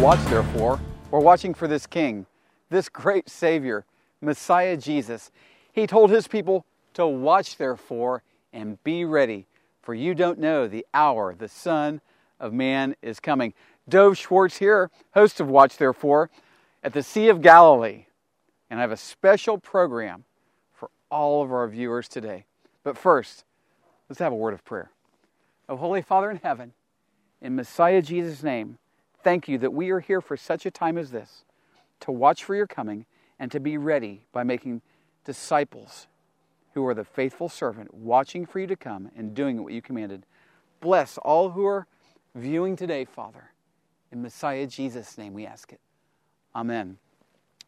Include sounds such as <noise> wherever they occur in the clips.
Watch Therefore. We're watching for this King, this great Savior, Messiah Jesus. He told his people to watch therefore and be ready, for you don't know the hour the Son of Man is coming. Dov Schwartz here, host of Watch Therefore, at the Sea of Galilee. And I have a special program for all of our viewers today. But first, let's have a word of prayer. Oh, Holy Father in heaven, in Messiah Jesus' name, thank you that we are here for such a time as this to watch for your coming and to be ready by making disciples who are the faithful servant, watching for you to come and doing what you commanded. Bless all who are viewing today, Father. In Messiah Jesus' name we ask it. Amen.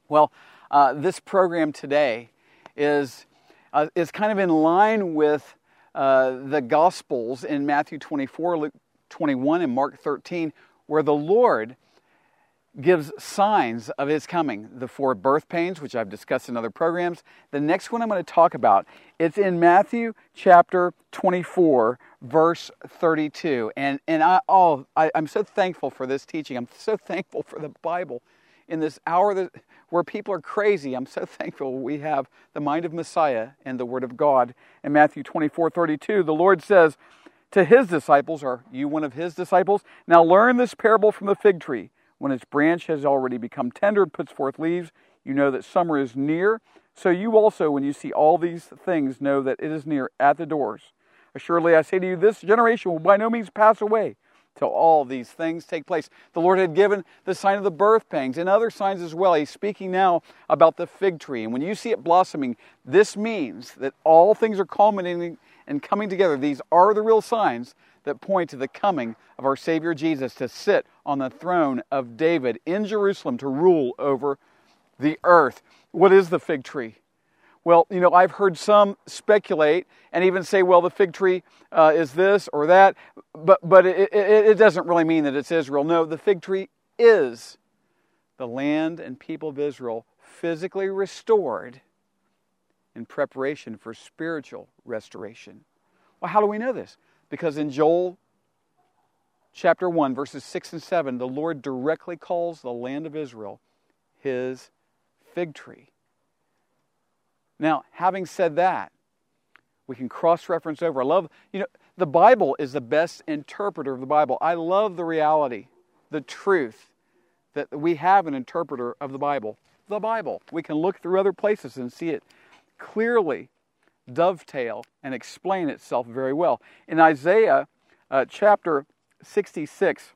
Well, uh, this program today is, uh, is kind of in line with uh, the Gospels in Matthew 24, Luke 21, and Mark 13, where the Lord gives signs of his coming. The four birth pains, which I've discussed in other programs. The next one I'm going to talk about, it's in Matthew chapter 24, verse 32. And, and I, oh, I, I'm so thankful for this teaching. I'm so thankful for the Bible in this hour that, where people are crazy. I'm so thankful we have the mind of Messiah and the Word of God. In Matthew 24, 32, the Lord says to his disciples, Are you one of his disciples? Now learn this parable from the fig tree. When its branch has already become tender, and puts forth leaves, you know that summer is near. So you also, when you see all these things, know that it is near at the doors. Assuredly, I say to you, this generation will by no means pass away till all these things take place. The Lord had given the sign of the birth pangs and other signs as well. He's speaking now about the fig tree. And when you see it blossoming, this means that all things are culminating and coming together. These are the real signs that point to the coming of our Savior Jesus to sit on the throne of David in Jerusalem to rule over the earth. What is the fig tree? Well, you know, I've heard some speculate and even say, well, the fig tree uh, is this or that, but, but it, it, it doesn't really mean that it's Israel. No, the fig tree is the land and people of Israel physically restored in preparation for spiritual restoration. Well, how do we know this? Because in Joel chapter 1, verses 6 and 7, the Lord directly calls the land of Israel his fig tree. Now, having said that, we can cross reference over. I love, you know, the Bible is the best interpreter of the Bible. I love the reality, the truth that we have an interpreter of the Bible. The Bible. We can look through other places and see it clearly dovetail and explain itself very well. In Isaiah uh, chapter 66,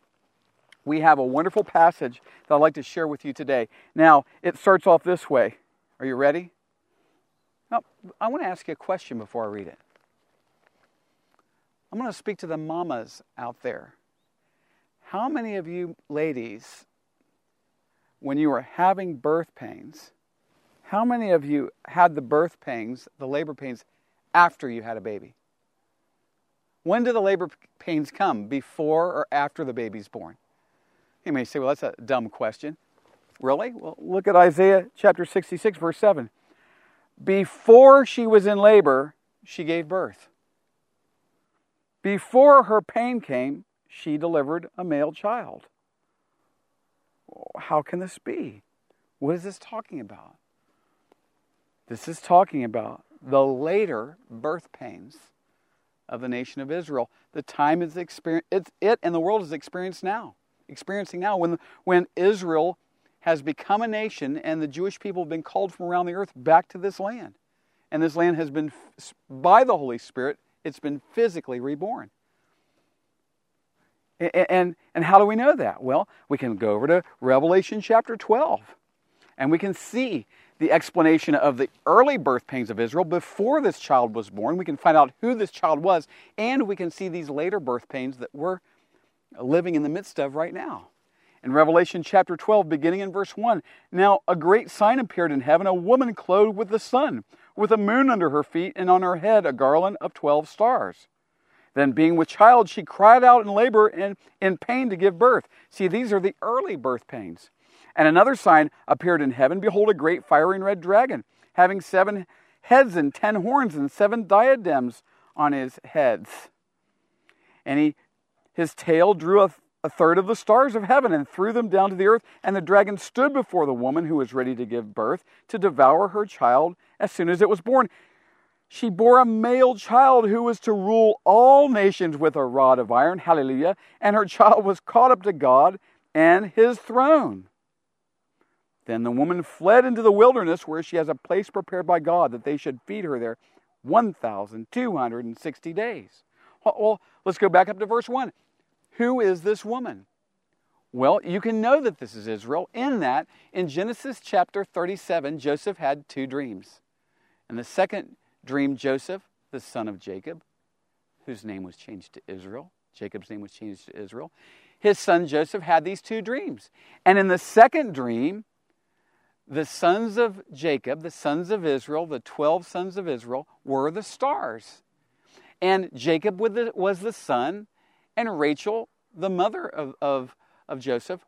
we have a wonderful passage that I'd like to share with you today. Now, it starts off this way. Are you ready? Now, I want to ask you a question before I read it. I'm going to speak to the mamas out there. How many of you ladies, when you were having birth pains, how many of you had the birth pains, the labor pains, after you had a baby? When do the labor pains come? Before or after the baby's born? You may say, well, that's a dumb question. Really? Well, look at Isaiah chapter 66, verse 7. Before she was in labor, she gave birth. Before her pain came, she delivered a male child. How can this be? What is this talking about? This is talking about the later birth pains of the nation of Israel. The time is experience it's it and the world is experienced now. Experiencing now when when Israel has become a nation and the Jewish people have been called from around the earth back to this land. And this land has been by the Holy Spirit, it's been physically reborn. And, and, and how do we know that? Well, we can go over to Revelation chapter 12 and we can see the explanation of the early birth pains of Israel before this child was born. We can find out who this child was, and we can see these later birth pains that we're living in the midst of right now. In Revelation chapter 12, beginning in verse 1, now a great sign appeared in heaven a woman clothed with the sun, with a moon under her feet, and on her head a garland of 12 stars. Then, being with child, she cried out in labor and in pain to give birth. See, these are the early birth pains. And another sign appeared in heaven Behold, a great fiery red dragon, having seven heads and ten horns and seven diadems on his heads. And he, his tail drew a, a third of the stars of heaven and threw them down to the earth. And the dragon stood before the woman who was ready to give birth to devour her child as soon as it was born. She bore a male child who was to rule all nations with a rod of iron. Hallelujah. And her <laughs> child was caught up to God and his throne. Then the woman fled into the wilderness where she has a place prepared by God that they should feed her there 1,260 days. Well, let's go back up to verse 1. Who is this woman? Well, you can know that this is Israel in that in Genesis chapter 37, Joseph had two dreams. And the second dream, Joseph, the son of Jacob, whose name was changed to Israel, Jacob's name was changed to Israel, his son Joseph had these two dreams. And in the second dream, the sons of Jacob, the sons of Israel, the 12 sons of Israel, were the stars. And Jacob was the sun, and Rachel, the mother of, of, of Joseph,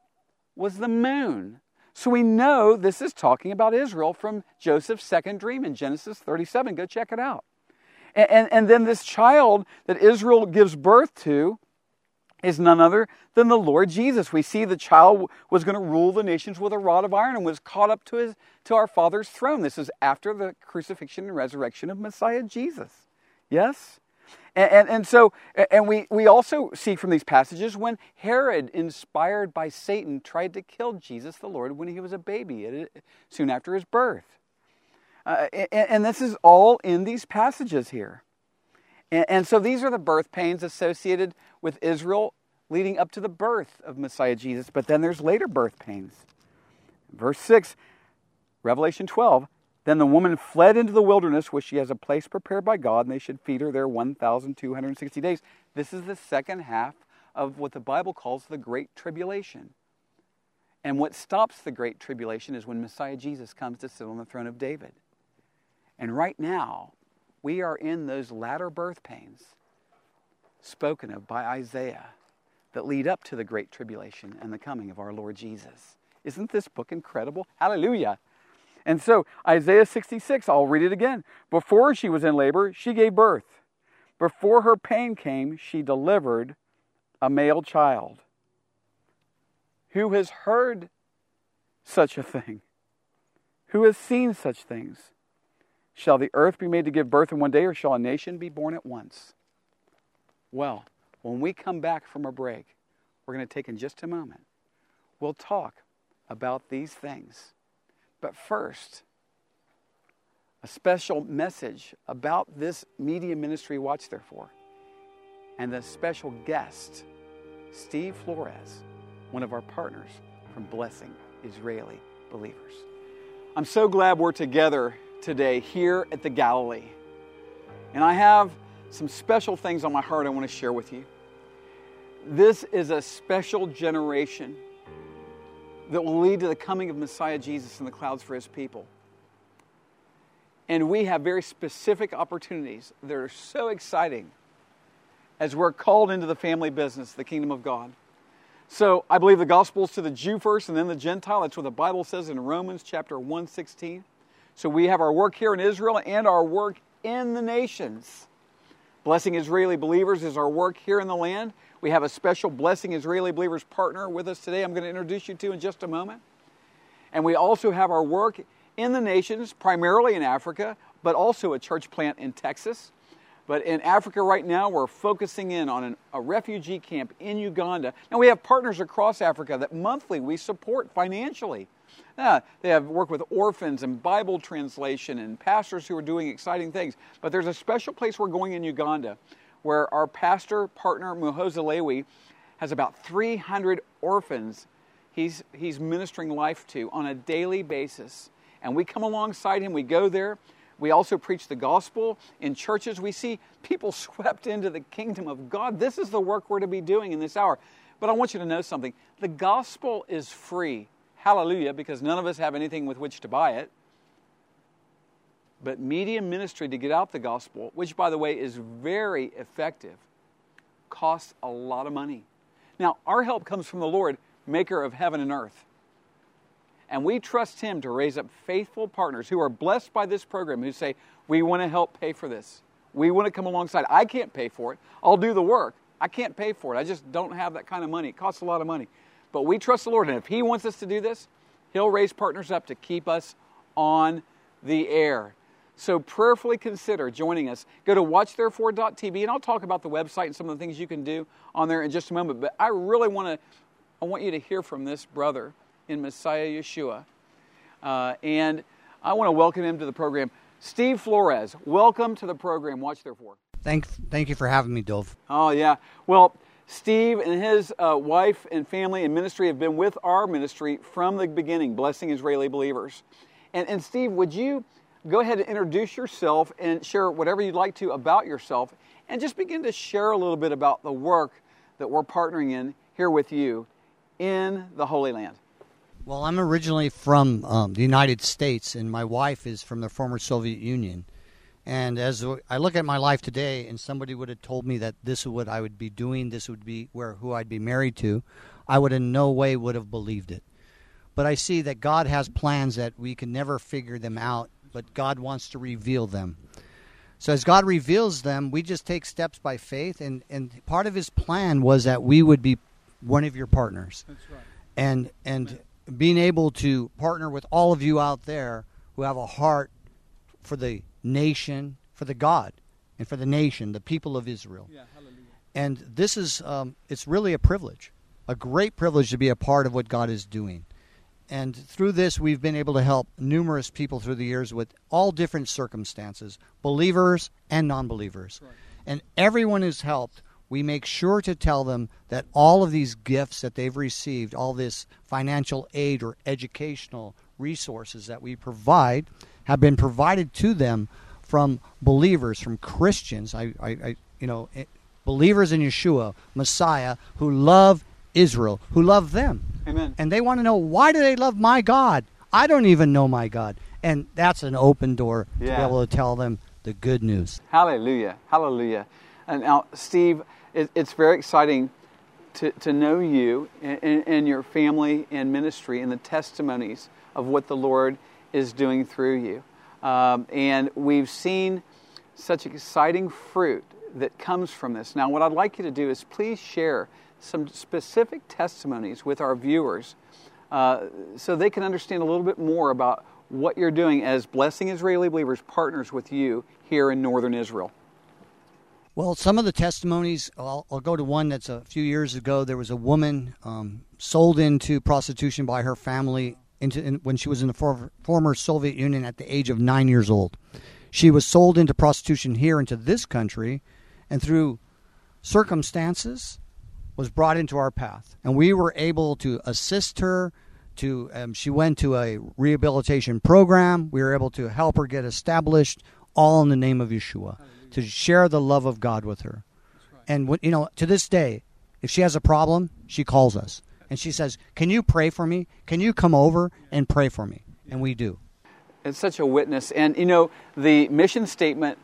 was the moon. So we know this is talking about Israel from Joseph's second dream in Genesis 37. Go check it out. And, and, and then this child that Israel gives birth to is none other than the Lord Jesus. We see the child was going to rule the nations with a rod of iron and was caught up to, his, to our Father's throne. This is after the crucifixion and resurrection of Messiah Jesus. Yes? And, and, and, so, and we, we also see from these passages when Herod, inspired by Satan, tried to kill Jesus the Lord when he was a baby, soon after his birth. Uh, and, and, this is all in these passages here. And, and so these are the birth pains associated with Israel leading up to the birth of Messiah Jesus. But then there's later birth pains. Verse 6, Revelation 12. Then the woman fled into the wilderness where she has a place prepared by God, and they should feed her there 1,260 days. This is the second half of what the Bible calls the Great Tribulation. And what stops the Great Tribulation is when Messiah Jesus comes to sit on the throne of David. And right now, we are in those latter birth pains spoken of by Isaiah that lead up to the great tribulation and the coming of our Lord Jesus. Isn't this book incredible? Hallelujah. And so, Isaiah 66, I'll read it again. Before she was in labor, she gave birth. Before her pain came, she delivered a male child. Who has heard such a thing? Who has seen such things? Shall the earth be made to give birth in one day, or shall a nation be born at once? Well, when we come back from a break, we're going to take in just a moment. We'll talk about these things. But first, a special message about this media ministry Watch Therefore, and the special guest, Steve Flores, one of our partners from Blessing Israeli Believers. I'm so glad we're together today here at the Galilee. And I have some special things on my heart I want to share with you. This is a special generation that will lead to the coming of Messiah Jesus in the clouds for his people. And we have very specific opportunities that are so exciting as we're called into the family business, the kingdom of God. So I believe the gospel is to the Jew first and then the Gentile. That's what the Bible says in Romans chapter 116. So we have our work here in Israel and our work in the nations. Blessing Israeli Believers is our work here in the land. We have a special Blessing Israeli Believers partner with us today, I'm going to introduce you to in just a moment. And we also have our work in the nations, primarily in Africa, but also a church plant in Texas. But in Africa right now, we're focusing in on an, a refugee camp in Uganda. Now, we have partners across Africa that monthly we support financially. They have worked with orphans and Bible translation and pastors who are doing exciting things. But there's a special place we're going in Uganda where our pastor partner, Muhoza Lewi, has about 300 orphans he's, he's ministering life to on a daily basis. And we come alongside him, we go there. We also preach the gospel in churches. We see people <laughs> swept into the kingdom of God. This is the work we're to be doing in this hour. But I want you to know something the gospel is free. Hallelujah, because none of us have anything with which to buy it. But media ministry to get out the gospel, which by the way is very effective, costs a lot of money. Now, our help comes from the Lord, maker of heaven and earth. And we trust Him to raise up faithful partners who are blessed by this program who say, We want to help pay for this. We want to come alongside. I can't pay for it. I'll do the work, I can't pay for it. I just don't have that kind of money. It costs a lot of money. But we trust the Lord, and if He wants us to do this, He'll raise partners up to keep us on the air. So prayerfully consider joining us. Go to watchtherefore.tv, and I'll talk about the website and some of the things you can do on there in just a moment. But I really want to, I want you to hear from this brother in Messiah Yeshua, uh, and I want to welcome him to the program. Steve Flores, welcome to the program. Watch Therefore. Thank, thank you for having me, Dov. Oh yeah. Well, Steve and his uh, wife and family and ministry have been with our ministry from the beginning, blessing Israeli believers. And, and Steve, would you go ahead and introduce yourself and share whatever you'd like to about yourself, and just begin to share a little bit about the work that we're partnering in here with you in the Holy Land. Well, I'm originally from um, the United States, and my wife is from the former Soviet Union. And as I look at my life today, and somebody would have told me that this is what I would be doing, this would be where who I'd be married to, I would in no way would have believed it. But I see that God has plans that we can never figure them out, but God wants to reveal them. So as God reveals them, we just take steps by faith, and and part of His plan was that we would be one of your partners. That's right. And and being able to partner with all of you out there who have a heart for the nation, for the God, and for the nation, the people of Israel. Yeah, hallelujah. And this is, um, it's really a privilege, a great privilege to be a part of what God is doing. And through this, we've been able to help numerous people through the years with all different circumstances, believers and non believers. Right. And everyone who's helped, we make sure to tell them that all of these gifts that they've received, all this financial aid or educational resources that we provide, have been provided to them from believers, from Christians. I, I, I you know, eh, believers in Yeshua, Messiah, who love Israel, who love them. Amen. And they want to know why do they love my God? I don't even know my God. And that's an open door to be able to tell them the good news. Hallelujah. Hallelujah. And now, Steve, it, it's very exciting to, to know you and, and your family and ministry and the testimonies of what the Lord is doing through you. Um, and we've seen such exciting fruit that comes from this. Now, what I'd like you to do is please share some specific testimonies with our viewers uh, so they can understand a little bit more about what you're doing as Blessing Israeli Believers partners with you here in northern Israel. Well, some of the testimonies, I'll, I'll go to one that's a few years ago. There was a woman um, sold into prostitution by her family into in, when she was in the for, former Soviet Union at the age of nine years old. She was sold into prostitution here into this country, and through circumstances, was brought into our path, and we were able to assist her. To um, she went to a rehabilitation program. We were able to help her get established, all in the name of Yeshua, to share the love of God with her. And you know, to this day, if she has a problem, she calls us and she says, "Can you pray for me? Can you come over and pray for me?" And we do. It's such a witness. And you know, the mission statement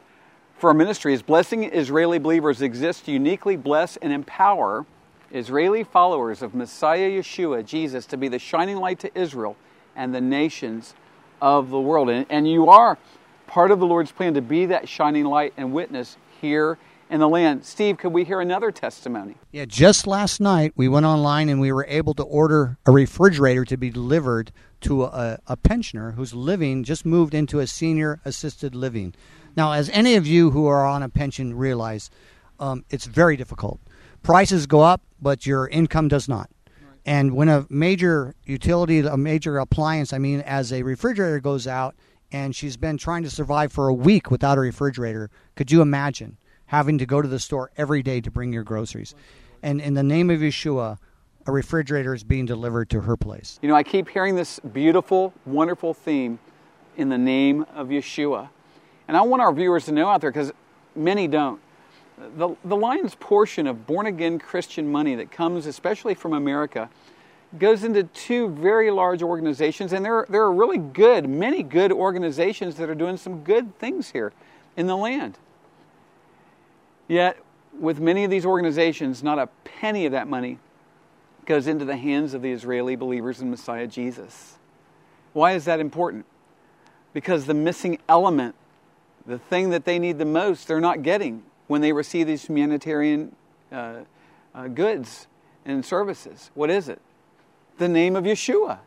for our ministry is blessing Israeli believers exist to uniquely bless and empower Israeli followers of Messiah Yeshua, Jesus, to be the shining light to Israel and the nations of the world. And, and you are part of the Lord's plan to be that shining light and witness here in the land. Steve, could we hear another testimony? Yeah, just last night we went online and we were able to order a refrigerator to be delivered to a, a pensioner who's living, just moved into a senior assisted living. Now, as any of you who are on a pension realize, um, it's very difficult. Prices go up, but your income does not. And when a major utility, a major appliance, I mean, as a refrigerator goes out, and she's been trying to survive for a week without a refrigerator, could you imagine having to go to the store every day to bring your groceries? And in the name of Yeshua, a refrigerator is being delivered to her place. You know, I keep hearing this beautiful, wonderful theme in the name of Yeshua. And I want our viewers to know out there, because many don't. The, the Lions portion of born again Christian money that comes, especially from America, goes into two very large organizations. And there, are, there are really good, many good organizations that are doing some good things here in the land. Yet, with many of these organizations, not a penny of that money goes into the hands of the Israeli believers in Messiah Jesus. Why is that important? Because the missing element, the thing that they need the most, they're not getting when they receive these humanitarian uh, uh, goods and services. What is it? The name of Yeshua.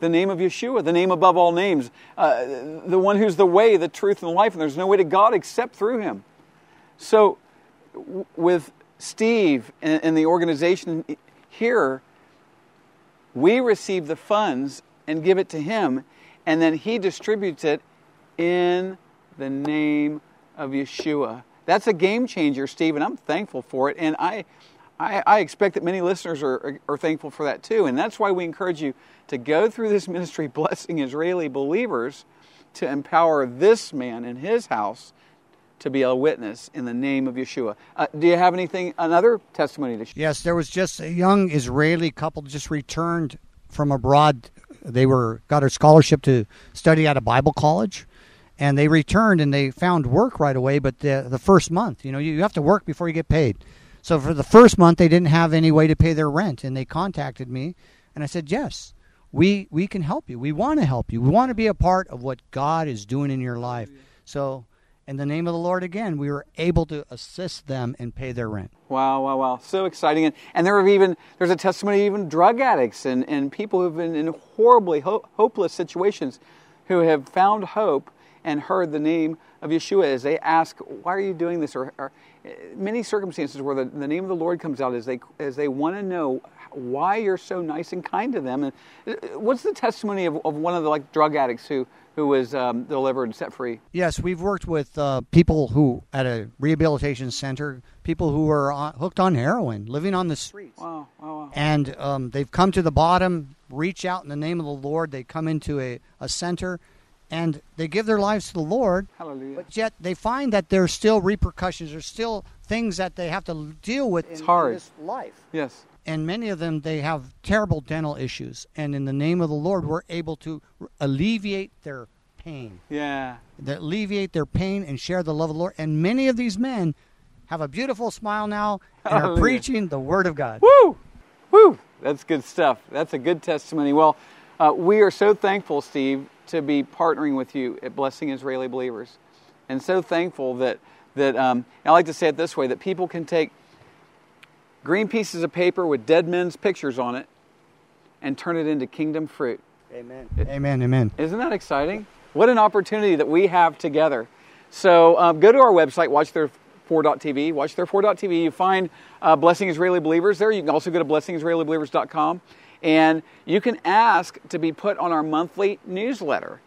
The name of Yeshua, the name above all names, uh, the one who's the way, the truth, and the life, and there's no way to God except through him. So, with Steve and, and the organization here, we receive the funds and give it to him, and then he distributes it in the name of Yeshua. That's a game changer, Steve, and I'm thankful for it. And I, I, I expect that many listeners are, are, are, thankful for that too. And that's why we encourage you to go through this <laughs> ministry blessing Israeli believers to empower this man in his house to be a witness in the name of Yeshua. Uh, do you have anything, another testimony to share? Yes, there was just a young Israeli couple just returned from abroad. They were got a scholarship to study at a Bible college, and they returned and they found work right away. But the the first month, you know, you have to work before you get paid. So for the first month, they didn't have any way to pay their rent, and they contacted me, and I said, yes. We, we can help you. We want to help you. We want to be a part of what God is doing in your life. So in the name of the Lord again, we were able to assist them and pay their rent. Wow, wow, wow. So exciting. And, and there are even, there's a testimony of even drug addicts and, and people who've been in horribly ho- hopeless situations who have found hope and heard the name of Yeshua as they ask, why are you doing this? Or, or many circumstances where the, the, name of the Lord comes out as they, as they want to know why you're so nice and kind to them. And uh, what's the testimony of, of one of the like drug addicts who, who was um, delivered and set free? Yes, we've worked with uh, people who at a rehabilitation center, people who are on, hooked on heroin, living on the streets. Wow, wow, wow. And um, they've come to the bottom, reach out in the name of the Lord. They come into a, a center and they give their lives to the Lord. Hallelujah. But yet they find that there's still repercussions. There's still things that they have to deal with it's in, hard. in this life. Yes. And many of them, they have terrible dental issues. And in the name of the Lord, we're able to alleviate their pain. Yeah. That alleviate their pain and share the love of the Lord. And many of these men have a beautiful smile now and Hallelujah. are preaching the Word of God. Woo! Woo! That's good stuff. That's a good testimony. Well, uh, we are so thankful, Steve, to be partnering with you at Blessing Israeli Believers. And so thankful that, that um, I like to say it this way that people can take green pieces of paper with dead men's pictures on it and turn it into kingdom fruit. Amen. Amen. Amen. Isn't that exciting? What an opportunity that we have together. So um, go to our website, watchtherefore.tv. Watchtherefore.tv. You find uh, Blessing Israeli Believers there. You can also go to blessingisraelibelievers.com and you can ask to be put on our monthly newsletter.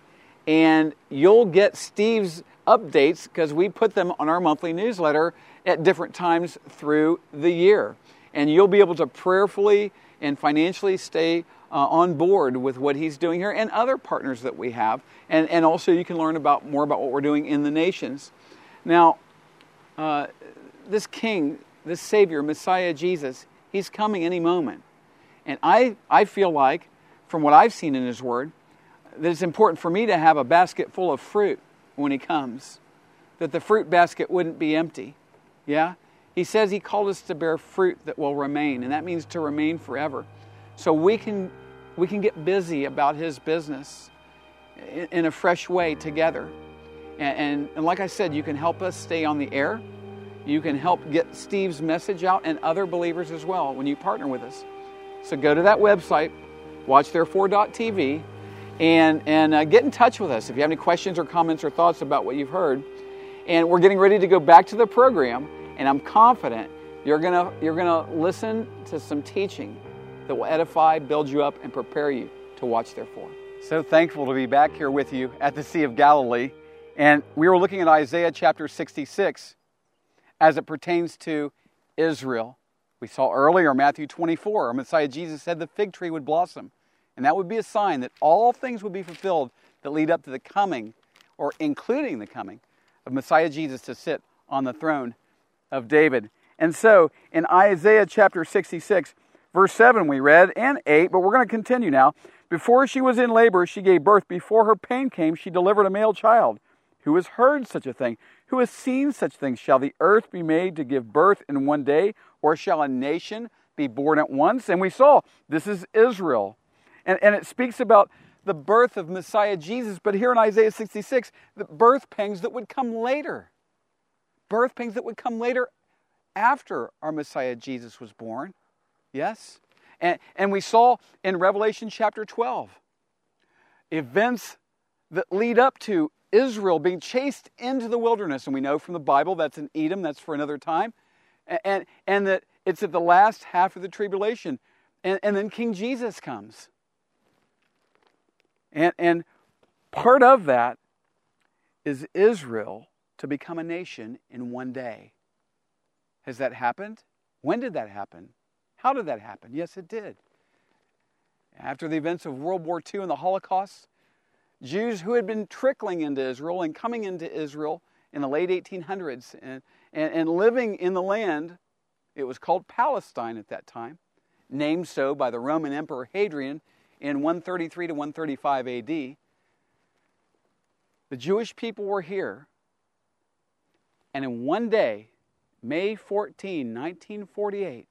And you'll get Steve's updates because we put them on our monthly newsletter at different times through the year. And you'll be able to prayerfully and financially stay uh, on board with what he's doing here and other partners that we have. And, and also, you can learn about more about what we're doing in the nations. Now, uh, this King, this Savior, Messiah Jesus, he's coming any moment. And I, I feel like, from what I've seen in His Word, that it's important for me to have a basket full of fruit when He comes, that the fruit basket wouldn't be empty. Yeah? He says He called us to bear fruit that will remain, and that means to remain forever. So we can, we can get busy about His business in, in a fresh way together. And, and, and like I said, you can help us stay on the air. You can help get Steve's message out and other believers as well when you partner with us. So go to that website, watchtherefore.tv, and, and uh, get in touch with us if you have any questions or comments or thoughts about what you've heard. And we're getting ready to go back to the program, and I'm confident you're going you're to listen to some teaching that will edify, build you up, and prepare you to watch therefore. So thankful to be back here with you at the Sea of Galilee. And we were looking at Isaiah chapter 66 as it pertains to Israel. We saw earlier Matthew 24, our Messiah Jesus said the fig tree would blossom. And that would be a sign that all things would be fulfilled that lead up to the coming, or including the coming, of Messiah Jesus to sit on the throne of David. And so in Isaiah chapter 66, verse 7, we read, and 8, but we're going to continue now. Before she was in labor, she gave birth. Before her pain came, she delivered a male child. Who has heard such a thing? Who has seen such things? Shall the earth be made to give birth in one day, or shall a nation be born at once? And we saw this is Israel. And, and it speaks about the birth of Messiah Jesus, but here in Isaiah 66, the birth pangs that would come later. Birth pains that would come later after our Messiah Jesus was born. Yes? And, and we saw in Revelation chapter 12 events that lead up to Israel being chased into the wilderness. And we know from the Bible that's in Edom, that's for another time. And, and, and that it's at the last half of the tribulation. And, and then King Jesus comes. And, and part of that is Israel to become a nation in one day. Has that happened? When did that happen? How did that happen? Yes, it did. After the events of World War II and the Holocaust, Jews who had been trickling into Israel and coming into Israel in the late 1800s and, and, and living in the land, it was called Palestine at that time, named so by the Roman Emperor Hadrian in 133 to 135 AD. The Jewish people were here, and in one day, May 14, 1948,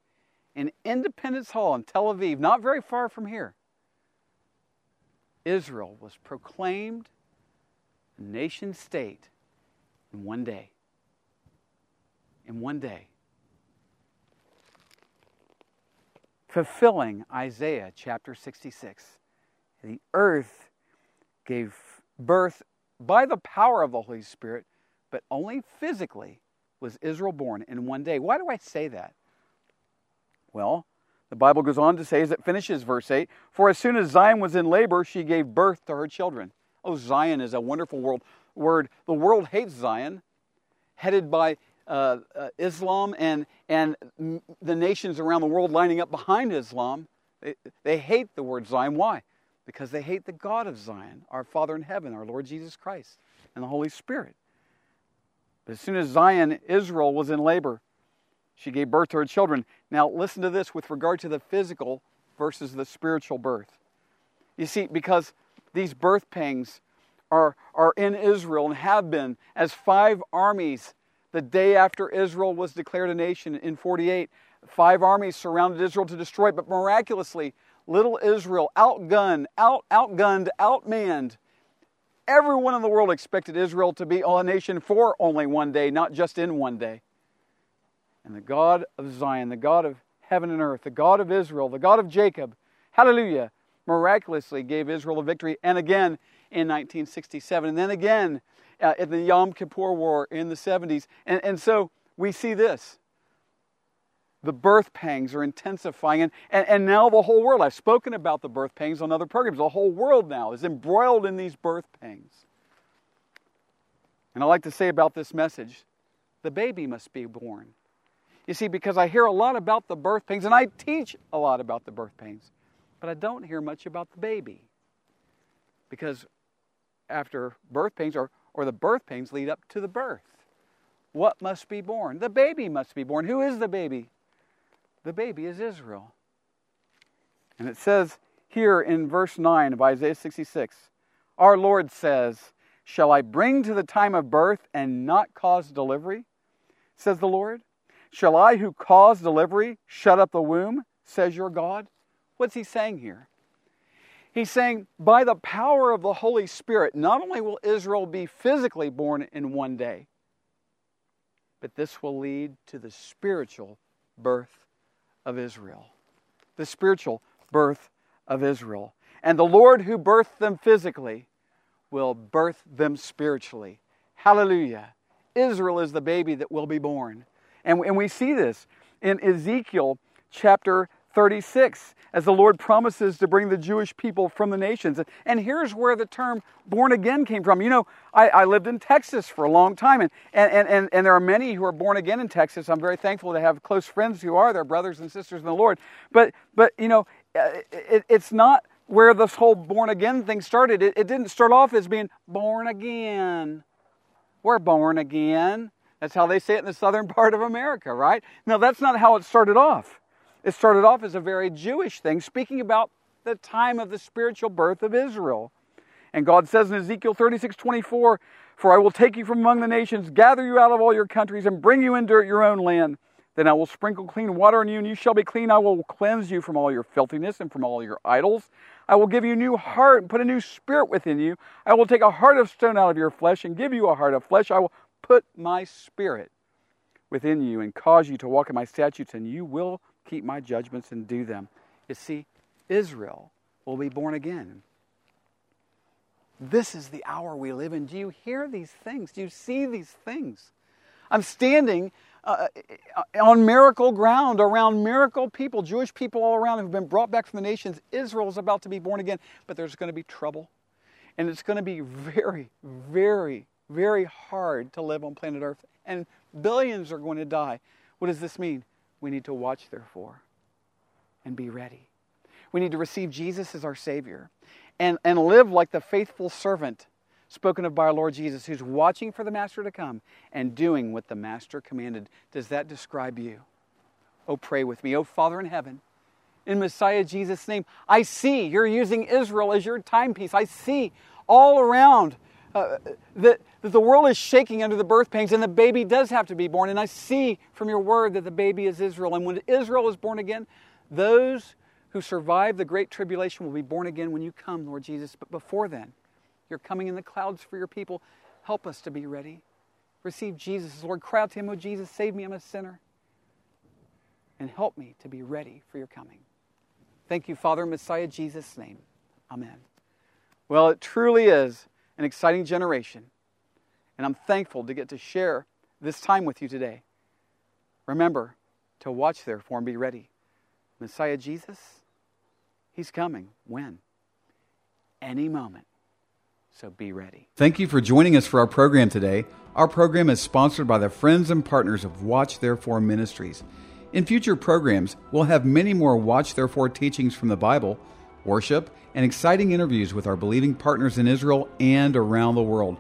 in Independence Hall in Tel Aviv, not very far from here, Israel was proclaimed a nation state in one day. In one day. Fulfilling Isaiah chapter 66. The earth gave birth by the power of the Holy Spirit, but only physically was Israel born in one day. Why do I say that? Well, the Bible goes on to say, as it finishes verse 8, For as soon as Zion was in labor, she gave birth to her children. Oh, Zion is a wonderful world, word. The world hates Zion, headed by uh, uh, Islam and, and the nations around the world lining up behind Islam. They, they hate the word Zion. Why? Because they hate the God of Zion, our Father in heaven, our Lord Jesus Christ, and the Holy Spirit. But as soon as Zion, Israel, was in labor, she gave birth to her children. Now, listen to this with regard to the physical versus the spiritual birth. You see, because these birth pangs are, are in Israel and have been as five armies the day after Israel was declared a nation in 48. Five armies surrounded Israel to destroy but miraculously, little Israel, outgunned, out, outgunned, outmanned. Everyone in the world expected Israel to be a nation for only one day, not just in one day. And the God of Zion, the God of heaven and earth, the God of Israel, the God of Jacob, hallelujah, miraculously gave Israel a victory. And again in 1967, and then again uh, in the Yom Kippur War in the 70s. And, and so we see this. The birth pangs are intensifying, and, and, and now the whole world, I've spoken about the birth pangs on other programs, the whole world now is embroiled in these birth pangs. And I like to say about this message the baby must be born. You see, because I hear a lot about the birth pains, and I teach a lot about the birth pains, but I don't hear much about the baby. Because after birth pains, or, or the birth pains lead up to the birth. What must be born? The baby must be born. Who is the baby? The baby is Israel. And it says here in verse 9 of Isaiah 66 Our Lord says, Shall I bring to the time of birth and not cause delivery? Says the Lord. Shall I, who cause delivery, shut up the womb? says your God. What's he saying here? He's saying, by the power of the Holy Spirit, not only will Israel be physically born in one day, but this will lead to the spiritual birth of Israel. The spiritual birth of Israel. And the Lord who birthed them physically will birth them spiritually. Hallelujah. Israel is the baby that will be born. And, and we see this in Ezekiel chapter 36 as the Lord promises to bring the Jewish people from the nations. And here's where the term born again came from. You know, I, I lived in Texas for a long time, and, and, and, and there are many who are born again in Texas. I'm very thankful to have close friends who are their brothers and sisters in the Lord. But, but you know, uh, it, it's not where this whole born again thing started. It, it didn't start off as being born again. We're born again. That's how they say it in the southern <laughs> part of America, right? Now, that's not how it started off. It started off as a very Jewish thing, speaking about the time of the spiritual birth of Israel. And God says in Ezekiel 36 24, For I will take you from among the nations, gather you out of all your countries, and bring you into your own land. Then I will sprinkle clean water on you, and you shall be clean. I will cleanse you from all your filthiness and from all your idols. I will give you a new heart and put a new spirit within you. I will take a heart of stone out of your flesh and give you a heart of flesh. I will put my spirit within you and cause you to walk in my statutes, and you will keep my judgments and do them. You see, Israel will be born again. This is the hour we live in. Do you hear these things? Do you see these things? I'm standing uh, uh, on miracle ground around miracle people, Jewish people all around who've been brought back from the nations. Israel is about to be born again, but there's going to be trouble. And it's going to be very, very, very hard to live on planet Earth. And billions are going to die. What does this mean? We need to watch, therefore, and be ready. We need to receive Jesus as our Savior and, and live like the faithful servant spoken of by our Lord Jesus, who's watching for the Master to come and doing what the Master commanded. Does that describe you? Oh, pray with me. Oh, Father in heaven, in Messiah Jesus' name, I see you're using Israel as your timepiece. I see all around uh, that, that the world is shaking under the birth pains and the baby does have to be born. And I see from your word that the baby is Israel. And when Israel is born again, those who survive the great tribulation will be born again when you come, Lord Jesus. But before then, you're coming in the clouds for your people. Help us to be ready. Receive Jesus Lord. Cry out to him, Oh Jesus, save me, I'm a sinner. And help me to be ready for your coming. Thank you, Father, Messiah, Jesus' name. Amen. Well, it truly is an exciting generation. And I'm thankful to get to share this time with you today. Remember to watch, therefore, and be ready. Messiah Jesus, He's coming. When? Any moment. So be ready. Thank you for joining us for our program today. Our program is sponsored by the friends and partners of Watch Therefore Ministries. In future programs, we'll have many more Watch Therefore teachings from the Bible, worship, and exciting interviews with our believing partners in Israel and around the world.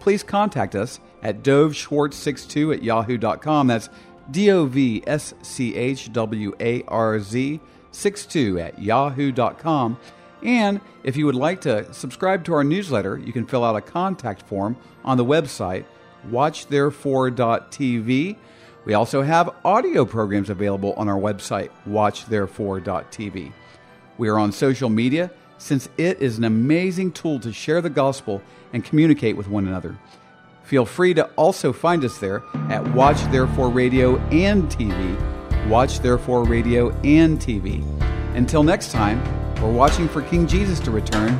Please contact us at dovschwartz62 at yahoo.com. That's D O V S C H W A R Z 62 at yahoo.com. And if you would like to subscribe to our newsletter, you can fill out a contact form on the website watchtherefore.tv. We also have audio programs available on our website watchtherefore.tv. We are on social media since it is an amazing tool to share the gospel and communicate with one another. Feel free to also find us there at Watch Therefore Radio and TV Watch Therefore Radio and TV. Until next time, we're watching for King Jesus to return.